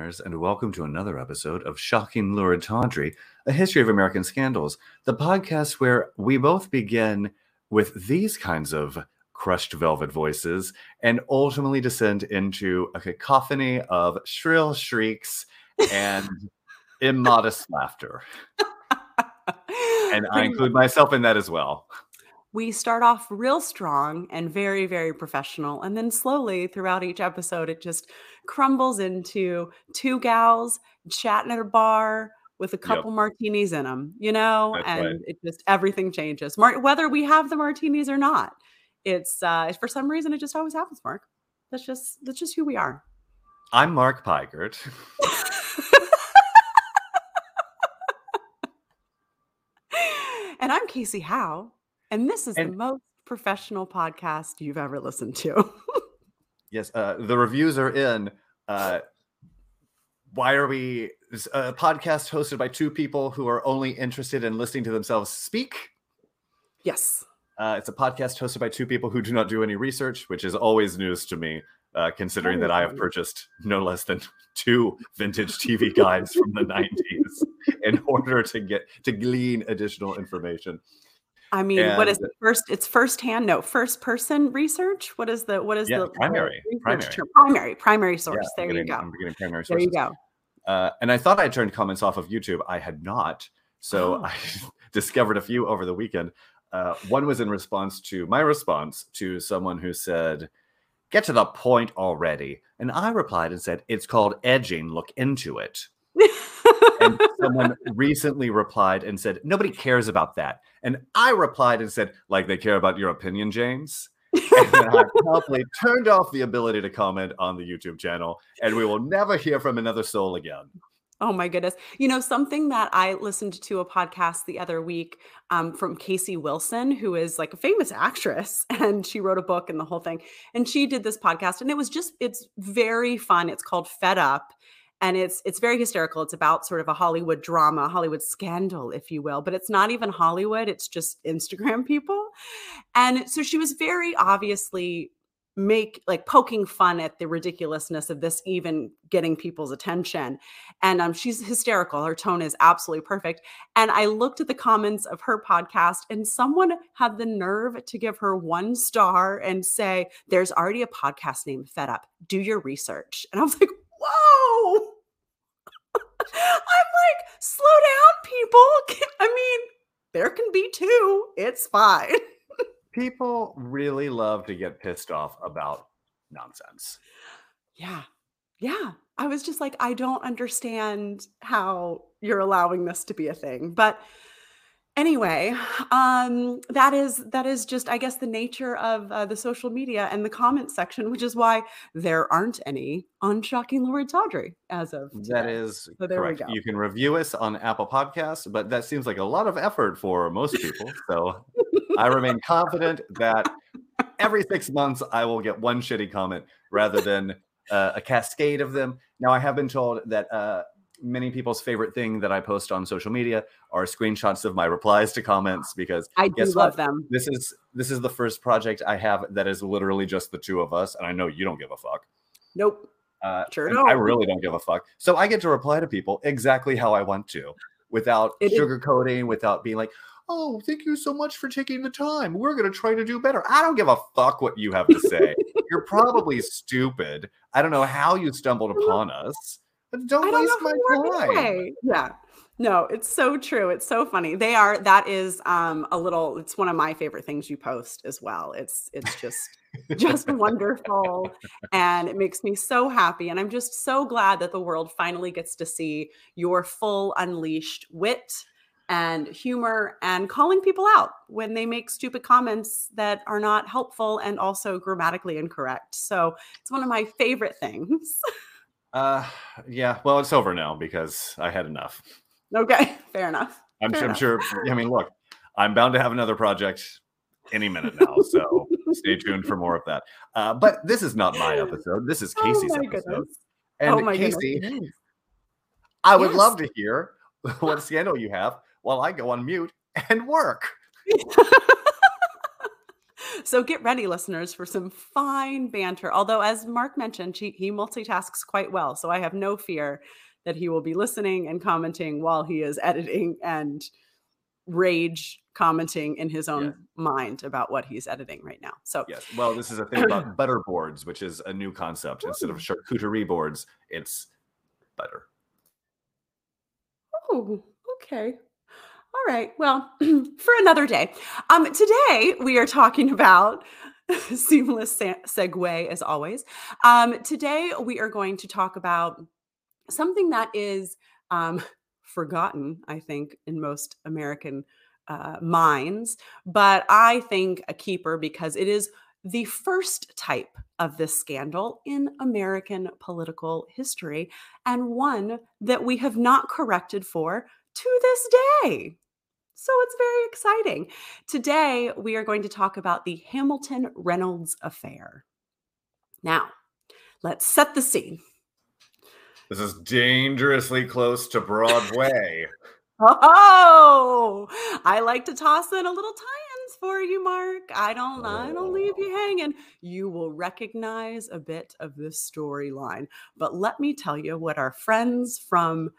Well, hello, loyal listeners, and welcome to another episode of Shocking Lurid Tawdry, a history of American scandals, the podcast where we both begin with these kinds of crushed velvet voices and ultimately descend into a cacophony of shrill shrieks and immodest laughter. And I include myself in that as well. We start off real strong and very, very professional. And then slowly throughout each episode, it just crumbles into two gals chatting at a bar with a Yep, couple martinis in them, you know, that's and right. it just everything changes. Whether we have the martinis or not, it's uh for some reason it just always happens, Mark. That's just that's just who we are. I'm Mark Pygert. and I'm Casey Howe, and this is the most professional podcast you've ever listened to. yes, uh, the reviews are in. Uh, why are we a podcast hosted by two people who are only interested in listening to themselves speak? yes. Uh, it's a podcast hosted by two people who do not do any research, which is always news to me, uh, considering that I have purchased no less than two vintage TV guides from the 90s in order to get to glean additional information. I mean, what is And it? First, it's firsthand. No, first person research. What is the what is yeah, the, the primary, primary. term? Primary, primary source. I'm There you go. I'm getting primary There you go. Uh, and I thought I turned comments off of YouTube. I had not. So Oh, I discovered a few over the weekend. Uh, one was in response to my response to someone who said, Get to the point already. And I replied and said, It's called edging. Look into it. And someone recently replied and said, Nobody cares about that. And I replied and said, Like they care about your opinion, James. And then I promptly turned off the ability to comment on the YouTube channel, and we will never hear from another soul again. Oh my goodness. You know, something that I listened to a podcast the other week um, from Casey Wilson, who is like a famous actress, and she wrote a book and the whole thing. And she did this podcast, and it was just, it's very fun. It's called Fed Up. And it's it's very hysterical. It's about sort of a Hollywood drama, Hollywood scandal, if you will. But it's not even Hollywood, it's just Instagram people. And so she was very obviously make like poking fun at the ridiculousness of this even getting people's attention and um, she's hysterical her tone is absolutely perfect and i looked at the comments of her podcast and someone had the nerve to give her one star and say there's already a podcast named fed up do your research and i was like whoa i'm like slow down people i mean there can be two it's fine People really love to get pissed off about nonsense. Yeah. Yeah. I was just like, I don't understand how you're allowing this to be a thing. But anyway, um, that is that is just, I guess, the nature of uh, the social media and the comment section, which is why there aren't any on Shocking Lurid Tawdry as of That today. is So there we correct. go. You can review us on Apple Podcasts, but that seems like a lot of effort for most people. So I remain confident that every six months I will get one shitty comment rather than uh, a cascade of them. Now, I have been told that uh, many people's favorite thing that I post on social media are screenshots of my replies to comments because I do love what? them. This is this is the first project I have that is literally just the two of us, and I know you don't give a fuck. Nope. Uh, Sure I really don't give a fuck. So I get to reply to people exactly how I want to, without It is- sugarcoating, without being like, "Oh, thank you so much for taking the time. We're gonna try to do better." I don't give a fuck what you have to say. You're probably stupid. I don't know how you stumbled upon us, but don't don't waste my time. anyway. Yeah. No, it's so true. It's so funny. They are that is um a little it's one of my favorite things you post as well. It's it's just just wonderful and it makes me so happy and I'm just so glad that the world finally gets to see your full unleashed wit and humor and calling people out when they make stupid comments that are not helpful and also grammatically incorrect. So, it's one of my favorite things. Uh, yeah. Well, it's over now because I had enough. okay, fair enough. I'm, Fair I'm enough. sure. I mean, look, I'm bound to have another project any minute now. So stay tuned for more of that. Uh, but this is not my episode. This is Oh Casey's my episode. goodness. And oh my Casey, goodness. I would Yes. love to hear what scandal you have while I go on mute and work. So get ready, listeners, for some fine banter. Although, as Mark mentioned, he, he multitasks quite well. So I have no fear that he will be listening and commenting while he is editing and rage commenting in his own mind about what he's editing right now. So yes, well, this is a thing about butter boards, which is a new concept. Instead of charcuterie boards, it's butter. Oh, okay. All right. Well, for another day. Um, today we are talking about seamless segue as always. Um, today we are going to talk about something that is um, forgotten, I think, in most American uh, minds, but I think a keeper because it is the first type of this scandal in American political history and one that we have not corrected for to this day. So it's very exciting. Today, we are going to talk about the Hamilton Reynolds affair. Now, let's set the scene. This is dangerously close to Broadway. oh, I like to toss in a little tie-ins for you, Mark. I don't, oh. I don't leave you oh. hanging. You will recognize a bit of this storyline. But let me tell you what our friends from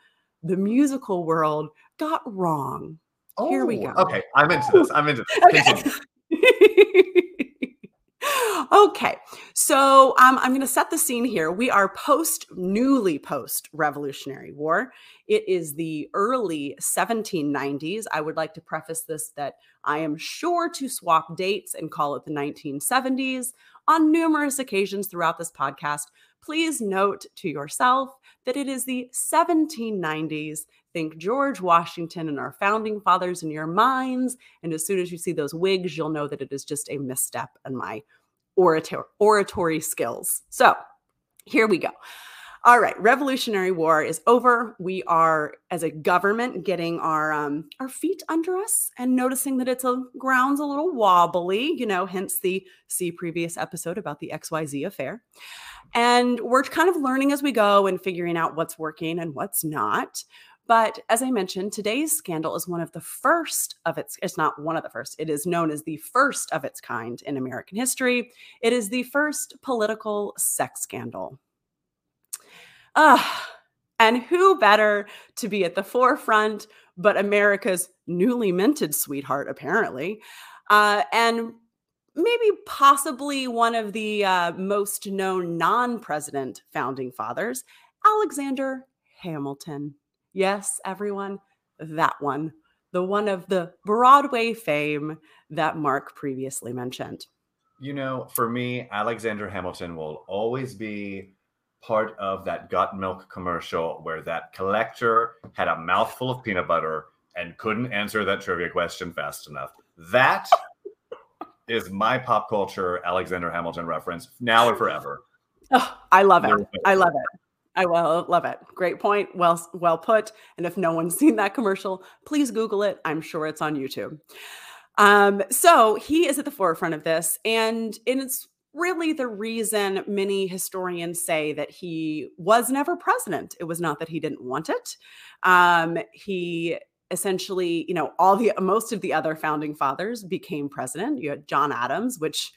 the musical world got wrong. Oh, Here we go. Okay, I'm into this. I'm into this. Okay. okay, so um, I'm going to set the scene here. We are post, newly post Revolutionary War. It is the early 1790s. I would like to preface this that I am sure to swap dates and call it the 1970s on numerous occasions throughout this podcast. Please note to yourself that it is the 1790s. Think George Washington and our founding fathers in your minds. And as soon as you see those wigs, you'll know that it is just a misstep in my orator- oratory skills. So here we go. All right, Revolutionary War is over. We are, as a government, getting our um, our feet under us and noticing that it's a ground's a little wobbly. You know, hence the see previous episode about the XYZ affair. And we're kind of learning as we go and figuring out what's working and what's not. But as I mentioned, today's scandal is one of the first of its, it's not one of the first, it is known as the first of its kind in American history. It is the first political sex scandal. Ah, and who better to be at the forefront but America's newly minted sweetheart, apparently, uh, and maybe possibly one of the uh, most known non president founding fathers, Alexander Hamilton. Yes, everyone, that one, the one of the Broadway fame that Mark previously mentioned. You know, for me, Alexander Hamilton will always be part of that Got Milk commercial where that collector had a mouthful of peanut butter and couldn't answer that trivia question fast enough. That is my pop culture Alexander Hamilton reference now and forever. Oh, I love it. I love it. I will love it. Great point. Well, well put. And if no one's seen that commercial, please Google it. I'm sure it's on YouTube. Um, so he is at the forefront of this, and, and it's really the reason many historians say that he was never president. It was not that he didn't want it. Um, he essentially, you know, all the most of the other founding fathers became president. You had John Adams, which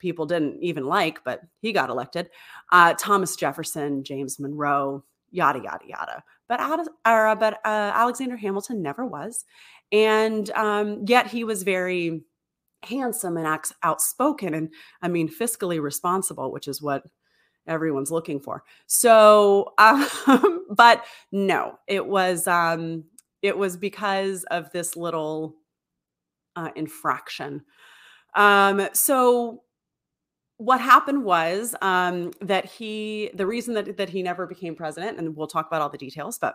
people didn't even like, but he got elected. Uh, Thomas Jefferson, James Monroe, yada yada yada. But uh, but uh, Alexander Hamilton never was, and um, yet he was very handsome and outspoken, and I mean fiscally responsible, which is what everyone's looking for. So, um, but no, it was um, it was because of this little uh, infraction. Um, so what happened was um, that he, the reason that, that he never became president, and we'll talk about all the details, but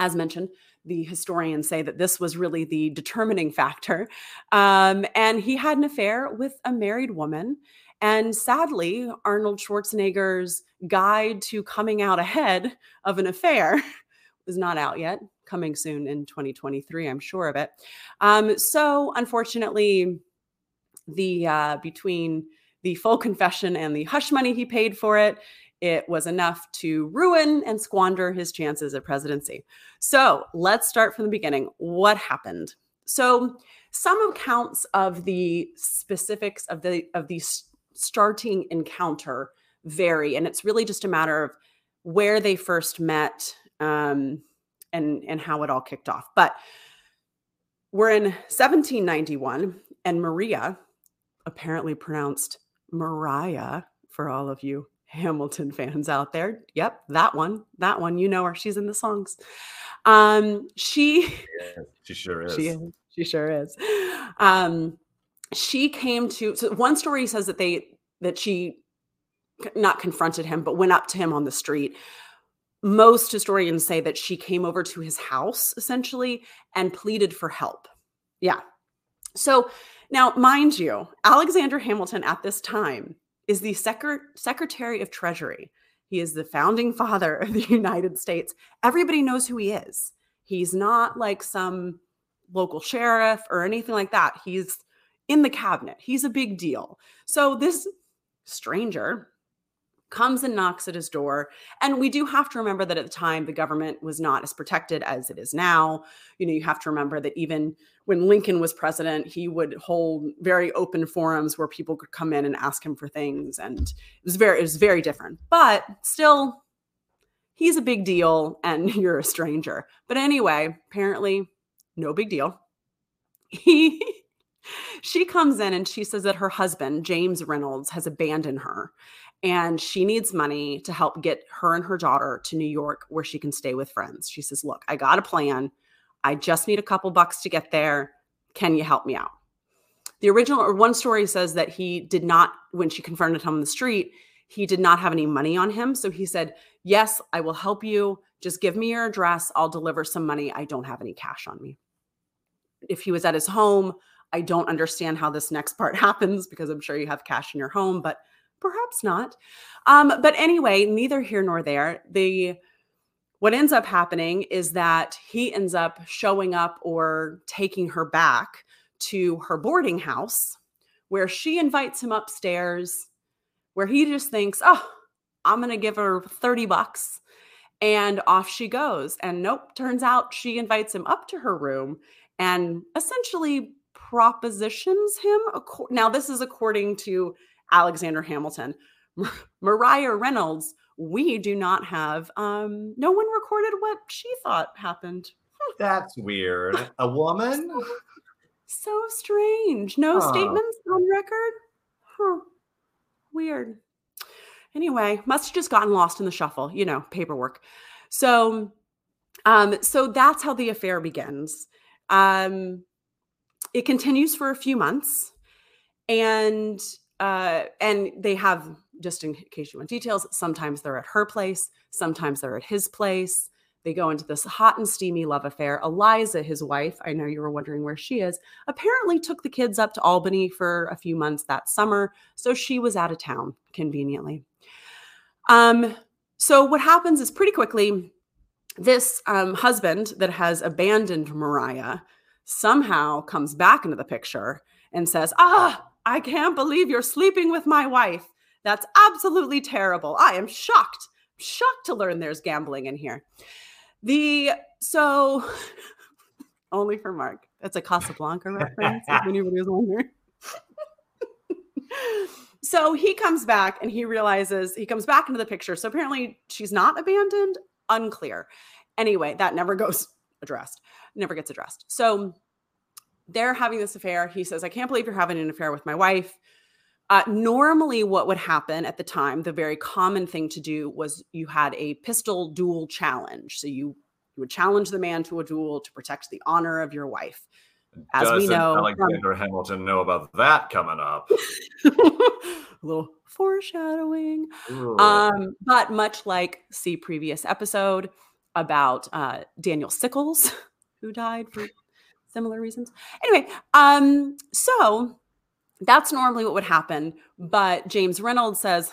as mentioned, the historians say that this was really the determining factor. Um, and he had an affair with a married woman. And sadly, Arnold Schwarzenegger's guide to coming out ahead of an affair is not out yet coming soon in 2023. I'm sure of it. Um, so unfortunately, the uh, between the full confession and the hush money he paid for it, it was enough to ruin and squander his chances at presidency. So let's start from the beginning. What happened? So some accounts of the specifics of the of the starting encounter vary, and it's really just a matter of where they first met um, and and how it all kicked off. But we're in 1791, and Maria, apparently pronounced Mariah for all of you Hamilton fans out there. Yep, that one, that one. You know her. She's in the songs. Um, she, yeah, she sure is. She, she sure is. Um, she came to. So one story says that they that she not confronted him, but went up to him on the street. Most historians say that she came over to his house essentially and pleaded for help. Yeah. So now, mind you, Alexander Hamilton at this time is the Secre- Secretary of Treasury. He is the founding father of the United States. Everybody knows who he is. He's not like some local sheriff or anything like that. He's in the cabinet. He's a big deal. So this stranger comes and knocks at his door. And we do have to remember that at the time, the government was not as protected as it is now. You know, you have to remember that even when Lincoln was president, he would hold very open forums where people could come in and ask him for things. And it was very, it was very different. But still, he's a big deal and you're a stranger. But anyway, apparently, no big deal. He she comes in and she says that her husband, James Reynolds, has abandoned her and she needs money to help get her and her daughter to New York where she can stay with friends. She says, Look, I got a plan. I just need a couple bucks to get there. Can you help me out? The original or one story says that he did not, when she confronted him on the street, he did not have any money on him. So he said, Yes, I will help you. Just give me your address. I'll deliver some money. I don't have any cash on me. If he was at his home, I don't understand how this next part happens because I'm sure you have cash in your home, but perhaps not. Um, but anyway, neither here nor there. The what ends up happening is that he ends up showing up or taking her back to her boarding house where she invites him upstairs where he just thinks oh i'm going to give her 30 bucks and off she goes and nope turns out she invites him up to her room and essentially propositions him now this is according to Alexander Hamilton. Mariah Reynolds, we do not have, um, no one recorded what she thought happened. That's weird. A woman? So, so strange. No huh. statements on record? Huh. Weird. Anyway, must have just gotten lost in the shuffle, you know, paperwork. So, um, so that's how the affair begins. Um, it continues for a few months, and uh, and they have just in case you want details sometimes they're at her place sometimes they're at his place. They go into this hot and steamy love affair. Eliza his wife i know you were wondering where she is apparently took the kids up to albany for a few months that summer so she was out of town conveniently. Um, so what happens is pretty quickly this um, husband that has abandoned mariah somehow comes back into the picture and says ah I can't believe you're sleeping with my wife. That's absolutely terrible. I am shocked, shocked to learn there's gambling in here. The so only for Mark. That's a Casablanca reference. if anybody was wondering. so he comes back and he realizes he comes back into the picture. So apparently she's not abandoned. Unclear. Anyway, that never goes addressed. Never gets addressed. So they're having this affair. He says, I can't believe you're having an affair with my wife. Uh, normally, what would happen at the time, the very common thing to do was you had a pistol duel challenge. So you, you would challenge the man to a duel to protect the honor of your wife. As Doesn't we know, Alexander um, Hamilton know about that coming up. a little foreshadowing. Um, but much like see previous episode about uh, Daniel Sickles, who died for similar reasons. Anyway, um, so that's normally what would happen. But James Reynolds says,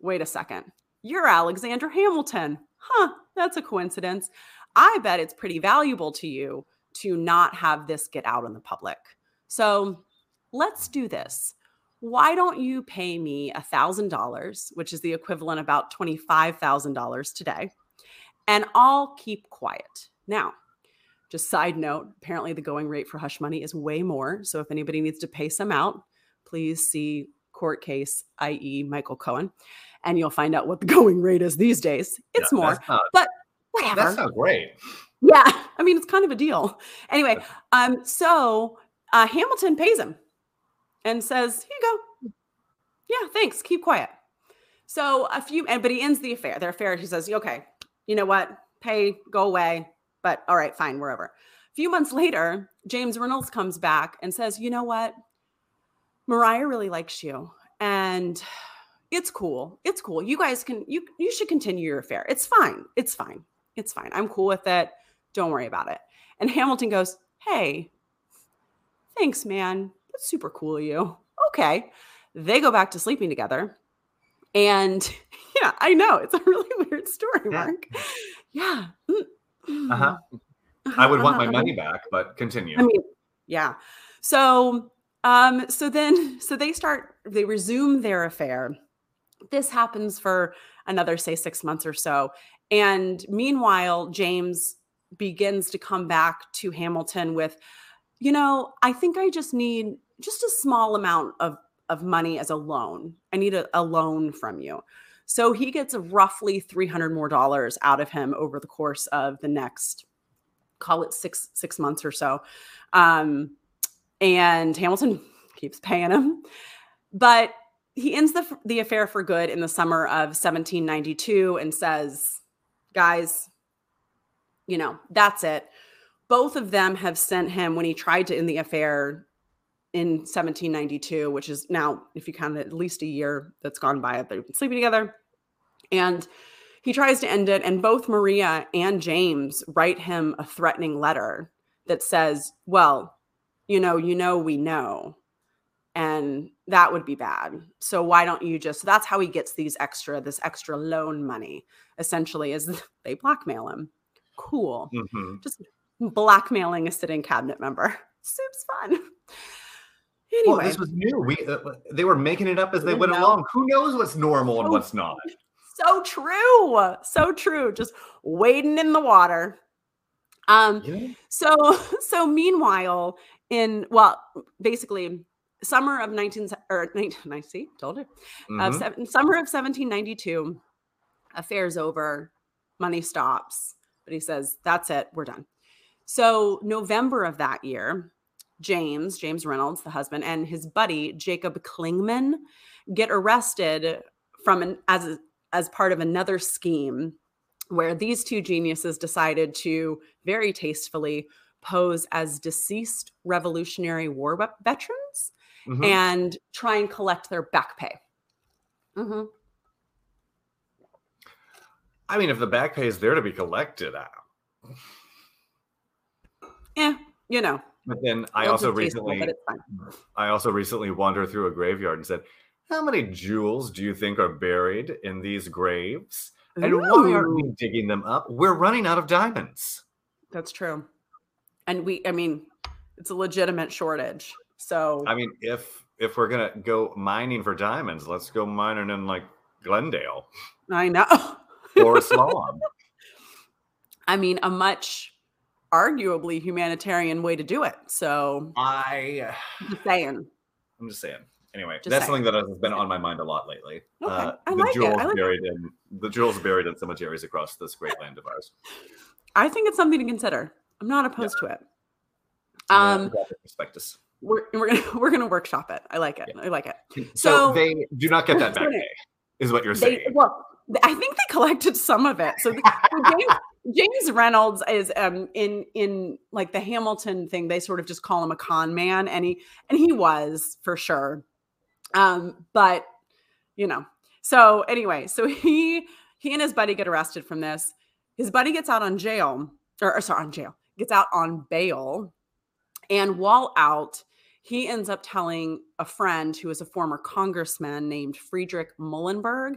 wait a second, you're Alexander Hamilton. Huh, that's a coincidence. I bet it's pretty valuable to you to not have this get out in the public. So let's do this. Why don't you pay me a $1,000, which is the equivalent about $25,000 today, and I'll keep quiet. Now, Just side note, apparently the going rate for hush money is way more. So if anybody needs to pay some out, please see court case, i.e., Michael Cohen, and you'll find out what the going rate is these days. It's Yeah, more, that's not- but whatever. That sounds great. Yeah, I mean it's kind of a deal. Anyway, um, so uh, Hamilton pays him and says, "Here you go. Yeah, thanks. Keep quiet." So a few, and but he ends the affair. Their affair. He says, "Okay, you know what? Pay, go away." But all right, fine, wherever. A few months later, James Reynolds comes back and says, "You know what? Mariah really likes you, and." It's cool. It's cool. You guys can you you should continue your affair. It's fine. It's fine. It's fine. I'm cool with it. Don't worry about it. And Hamilton goes, Hey, thanks, man. That's super cool of you. Okay. They go back to sleeping together. And yeah, I know. It's a really story, Yeah. Mark. Yeah. Uh-huh. mm. I would want my Uh-huh. money back, but continue. I mean, yeah. So, um, so then, so they start, they resume their affair. This happens for another, say, six months or so. And meanwhile, James begins to come back to Hamilton with, you know, I think I just need just a small amount of, of money as a loan. I need a, a loan from you. So he gets roughly 300 more dollars out of him over the course of the next call it six six months or so. Um and hamilton keeps paying him. But he ends the the affair for good in the summer of 1792 and says guys you know that's it. Both of them have sent him when he tried to end the affair in 1792 which is now if you count it at least a year that's gone by they've been sleeping together. And he tries to end it and both maria and james write him a threatening letter that says well you know you know we know and that would be bad. So why don't you just so that's how he gets these extra this extra loan money essentially is they blackmail him. Cool. Mhm. just blackmailing a sitting cabinet member. Soup's fun Well, this was new. We uh, they were making it up as they went know. along. Who knows what's normal and Oh, what's not? so true so true just wading in the water um Yeah. So, so meanwhile, in well, basically, summer of nineteen or nineteen, see, told you, of Mhm. seven, summer of seventeen ninety two, affairs over, money stops, but he says that's it, we're done. So November of that year, James James Reynolds, the husband, and his buddy Jacob Clingman get arrested from an as a, as part of another scheme where these two geniuses decided to very tastefully pose as deceased Revolutionary War ve- veterans Mhm. and try and collect their back pay. Mhm. I mean, if the back pay is there to be collected out, Eh, you know. But then I also recently, but it's fine. I also recently wandered through a graveyard and said, "How many jewels do you think are buried in these graves? And why aren't we Ooh, digging them up? We're running out of diamonds." That's true. And we, I mean, it's a legitimate shortage. So I mean, if if we're gonna go mining for diamonds, let's go mining in like Glendale I know. or Slalom. I mean, a much arguably humanitarian way to do it. So I just saying. I'm just saying. Anyway, Just that's saying. something that has been on my mind a lot lately. Okay. Uh, I the like it. jewels I like it. buried in the jewels buried in cemeteries across this great land of ours. I think it's something to consider. I'm not opposed to it. Um, prospectus. we're we're gonna we're gonna workshop it. I like it. I like it. So, so- they do not get that back pay, is what you're They, saying. well, I think they collected some of it. So, the- so James, James Reynolds is um in in like the Hamilton thing. They sort of just call him a con man, and he and he was for sure. Um, but you know, so anyway, so he he and his buddy get arrested from this. His buddy gets out on jail, or, or sorry, on jail, gets out on bail, and while out, he ends up telling a friend who is a former congressman named Friedrich Muhlenberg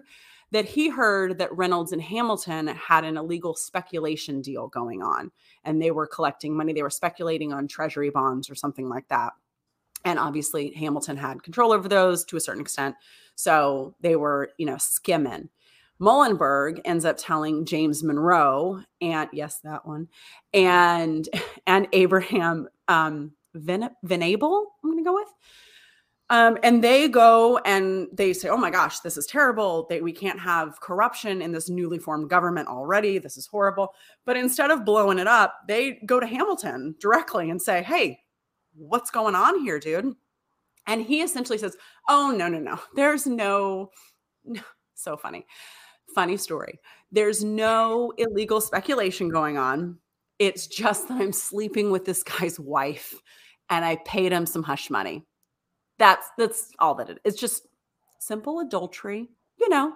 that he heard that Reynolds and Hamilton had an illegal speculation deal going on and they were collecting money. They were speculating on treasury bonds or something like that. And obviously, Hamilton had control over those to a certain extent. So they were, you know, skimming. Muhlenberg ends up telling James Monroe and yes, that one, and and Abraham um, Ven- Venable. I'm going to go with. Um, and they go and they say, "Oh my gosh, this is terrible. We can't have corruption in this newly formed government already. This is horrible." But instead of blowing it up, they go to Hamilton directly and say, "Hey, what's going on here, dude?" And he essentially says, "Oh no, no, no. There's no." So funny funny story. There's no illegal speculation going on. It's just that I'm sleeping with this guy's wife and I paid him some hush money. That's that's all that it is. It's just simple adultery, you know,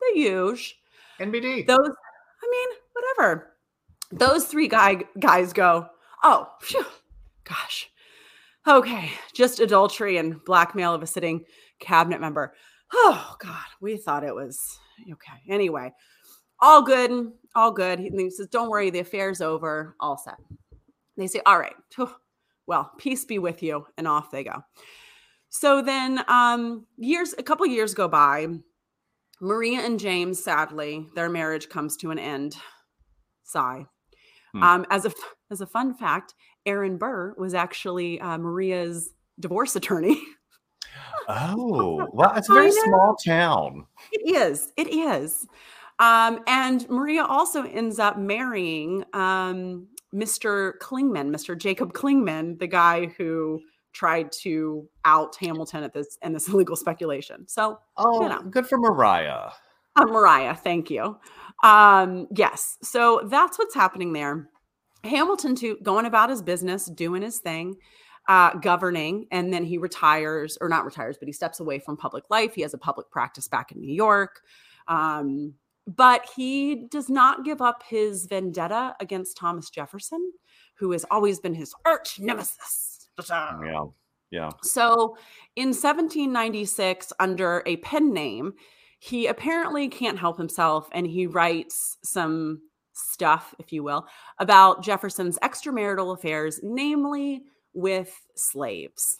the huge. NBD. Those, I mean, whatever. Those three guy guys go, oh, phew, gosh. Okay, just adultery and blackmail of a sitting cabinet member. Oh God, we thought it was okay. Anyway, all good, all good. He, he says, Don't worry, the affair's over, all set. They say, All right, well, peace be with you. And off they go. So then um years, a couple years go by. Maria and James, sadly, their marriage comes to an end. Sigh. Hmm. Um, as a as a fun fact, Aaron Burr was actually uh, Maria's divorce attorney. Oh, well, it's a very small town. It is. It is. Um, and Maria also ends up marrying um, Mr. Clingman, Mr. Jacob Clingman, the guy who tried to out Hamilton at this and this illegal speculation. So, oh, you know. good for Mariah. Uh, Mariah, thank you. Um, yes, so that's what's happening there. Hamilton too, going about his business, doing his thing uh, governing, and then he retires, or not retires, but he steps away from public life. He has a public practice back in New York. Um, but he does not give up his vendetta against Thomas Jefferson, who has always been his arch nemesis. Yeah. Yeah. So in 1796, under a pen name, he apparently can't help himself and he writes some stuff, if you will, about Jefferson's extramarital affairs, namely with slaves.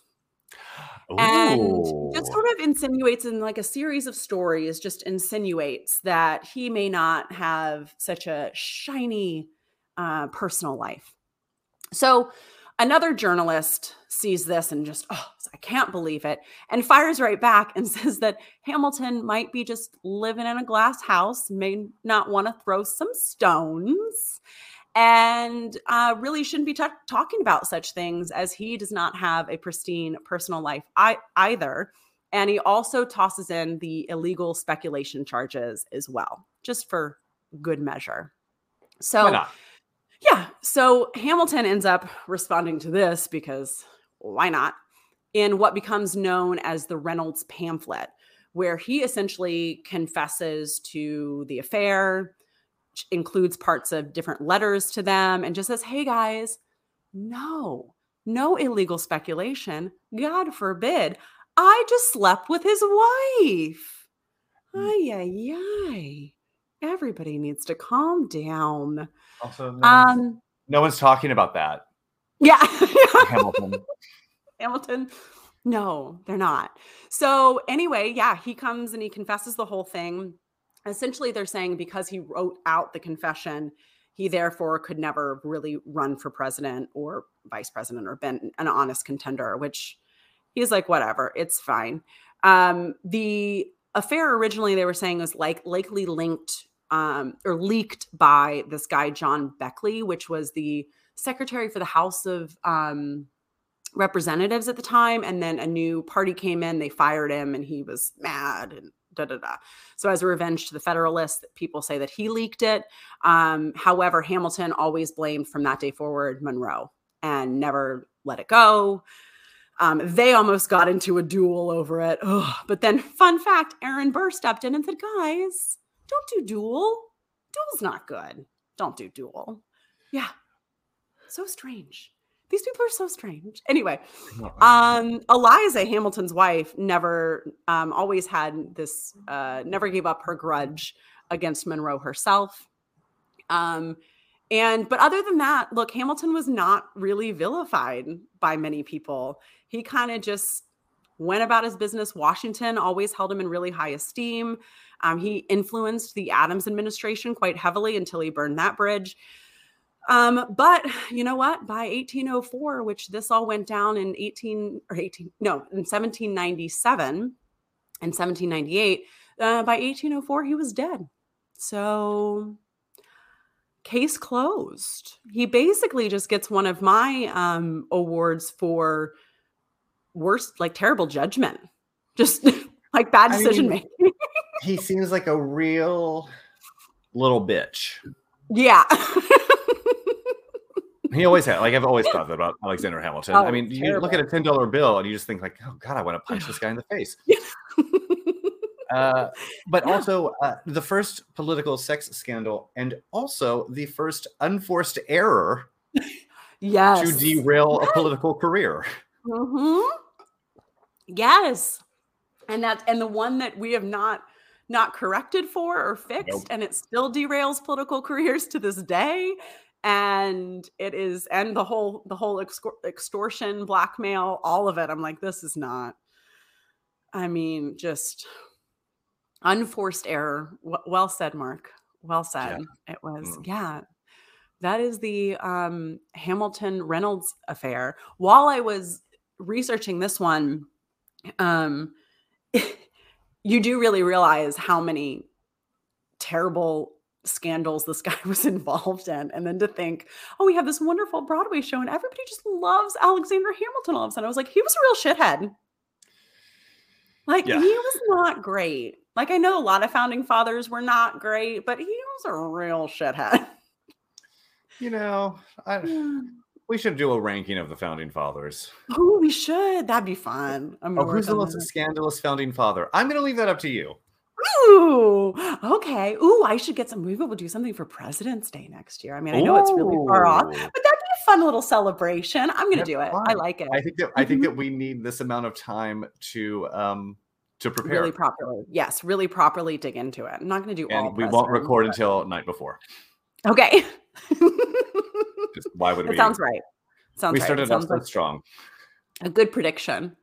Ooh. And just sort of insinuates in like a series of stories, just insinuates that he may not have such a shiny uh, personal life. So another journalist sees this and just, oh, I can't believe it, and fires right back and says that Hamilton might be just living in a glass house, may not want to throw some stones and uh, really shouldn't be t- talking about such things as he does not have a pristine personal life I- either. And he also tosses in the illegal speculation charges as well, just for good measure. So, yeah. So Hamilton ends up responding to this because why not? In what becomes known as the Reynolds pamphlet, where he essentially confesses to the affair, includes parts of different letters to them and just says, hey guys, no, no illegal speculation. God forbid. I just slept with his wife. Mm. Ay, ay, ay. Everybody needs to calm down. Also, no, um, one's, no one's talking about that. Yeah. Hamilton. Hamilton. No, they're not. So, anyway, yeah, he comes and he confesses the whole thing essentially they're saying because he wrote out the confession he therefore could never really run for president or vice president or been an honest contender which he's like whatever it's fine um, the affair originally they were saying was like likely linked um, or leaked by this guy john beckley which was the secretary for the house of um, representatives at the time and then a new party came in they fired him and he was mad and da da da. So as a revenge to the Federalists, people say that he leaked it. Um, however, Hamilton always blamed from that day forward Monroe and never let it go. Um, they almost got into a duel over it. Ugh. But then, fun fact Aaron Burr stepped in and said, guys, don't do duel. Duel's not good. Don't do duel. Yeah. So strange. These people are so strange. Anyway, um, Eliza Hamilton's wife never, um, always had this, uh, never gave up her grudge against Monroe herself. Um, and but other than that, look, Hamilton was not really vilified by many people. He kind of just went about his business. Washington always held him in really high esteem. Um, he influenced the Adams administration quite heavily until he burned that bridge. Um, but you know what? By 1804, which this all went down in 18 or 18, no, in 1797 and 1798, uh, by 1804, he was dead. So, case closed. He basically just gets one of my um, awards for worst, like terrible judgment, just like bad I decision mean- making. He seems like a real little bitch. yeah. He always had. Like I've always thought that about Alexander Hamilton. Oh, I mean, you look at a ten dollar bill and you just think like, oh god, I want to punch this guy in the face. Uh, but Yeah. also uh, the first political sex scandal, and also the first unforced error yes. to derail a political career. hmm Yes. And that's and the one that we have not not corrected for or fixed, Nope. and it still derails political careers to this day. And it is, and the whole the whole extortion, blackmail, all of it. I'm like, this is not. I mean, just unforced error. W- well said, Mark. Well said. It was, Mm. yeah. That is the um, Hamilton Reynolds affair. While I was researching this one, um, you do really realize how many terrible scandals this guy was involved in. And then to think, oh, we have this wonderful Broadway show and everybody just loves Alexander Hamilton all of a sudden. I was like, he was a real shithead. Like, Yeah. he was not great. Like, I know a lot of founding fathers were not great, but he was a real shithead. You know, I, we should do a ranking of the founding fathers. Oh, we should. That'd be fun. I'm Oh, who's the most scandalous founding father? I'm going to leave that up to you. Ooh, okay. Ooh, I should get some. Maybe we'll do something for President's Day next year. I mean, I know it's really far off, but that'd be a fun little celebration. I'm gonna do it. I like it. I think that I think Mhm. that we need this amount of time to um to prepare, really properly. Yes, really properly dig into it. I'm not gonna do all. and we won't record but- until night before. Okay. Just why would that we? sounds right. Sounds we right. started off so like strong. a good prediction.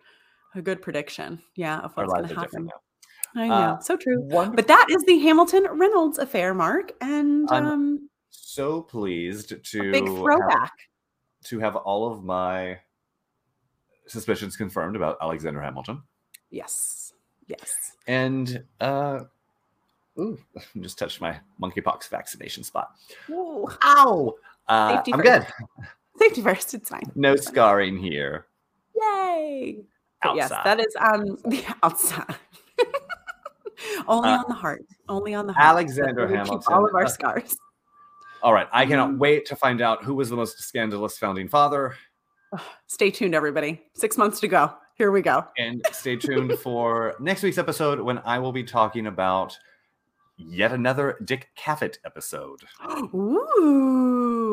A good prediction. Yeah, of what's gonna happen. now. I know. Uh, so true. Wonderful. But that is the Hamilton Reynolds affair, Mark, and I'm um, so pleased to big have- throwback. to have all of my suspicions confirmed about Alexander Hamilton. Yes. Yes. And uh ooh, just touched my monkeypox vaccination spot. Ooh. Ow! Uh, I'm first. good. Safety first. It's fine. No scarring here. Yay. Yes, that is um the outside. Only Uh, on the heart. Only on the heart. Alexander Hamilton. All of our Uh, scars. All right, I cannot Mhm. wait to find out who was the most scandalous founding father. Stay tuned, everybody. Six months to go. Here we go. And stay tuned for next week's episode when I will be talking about yet another Dick Cavett episode. Ooh.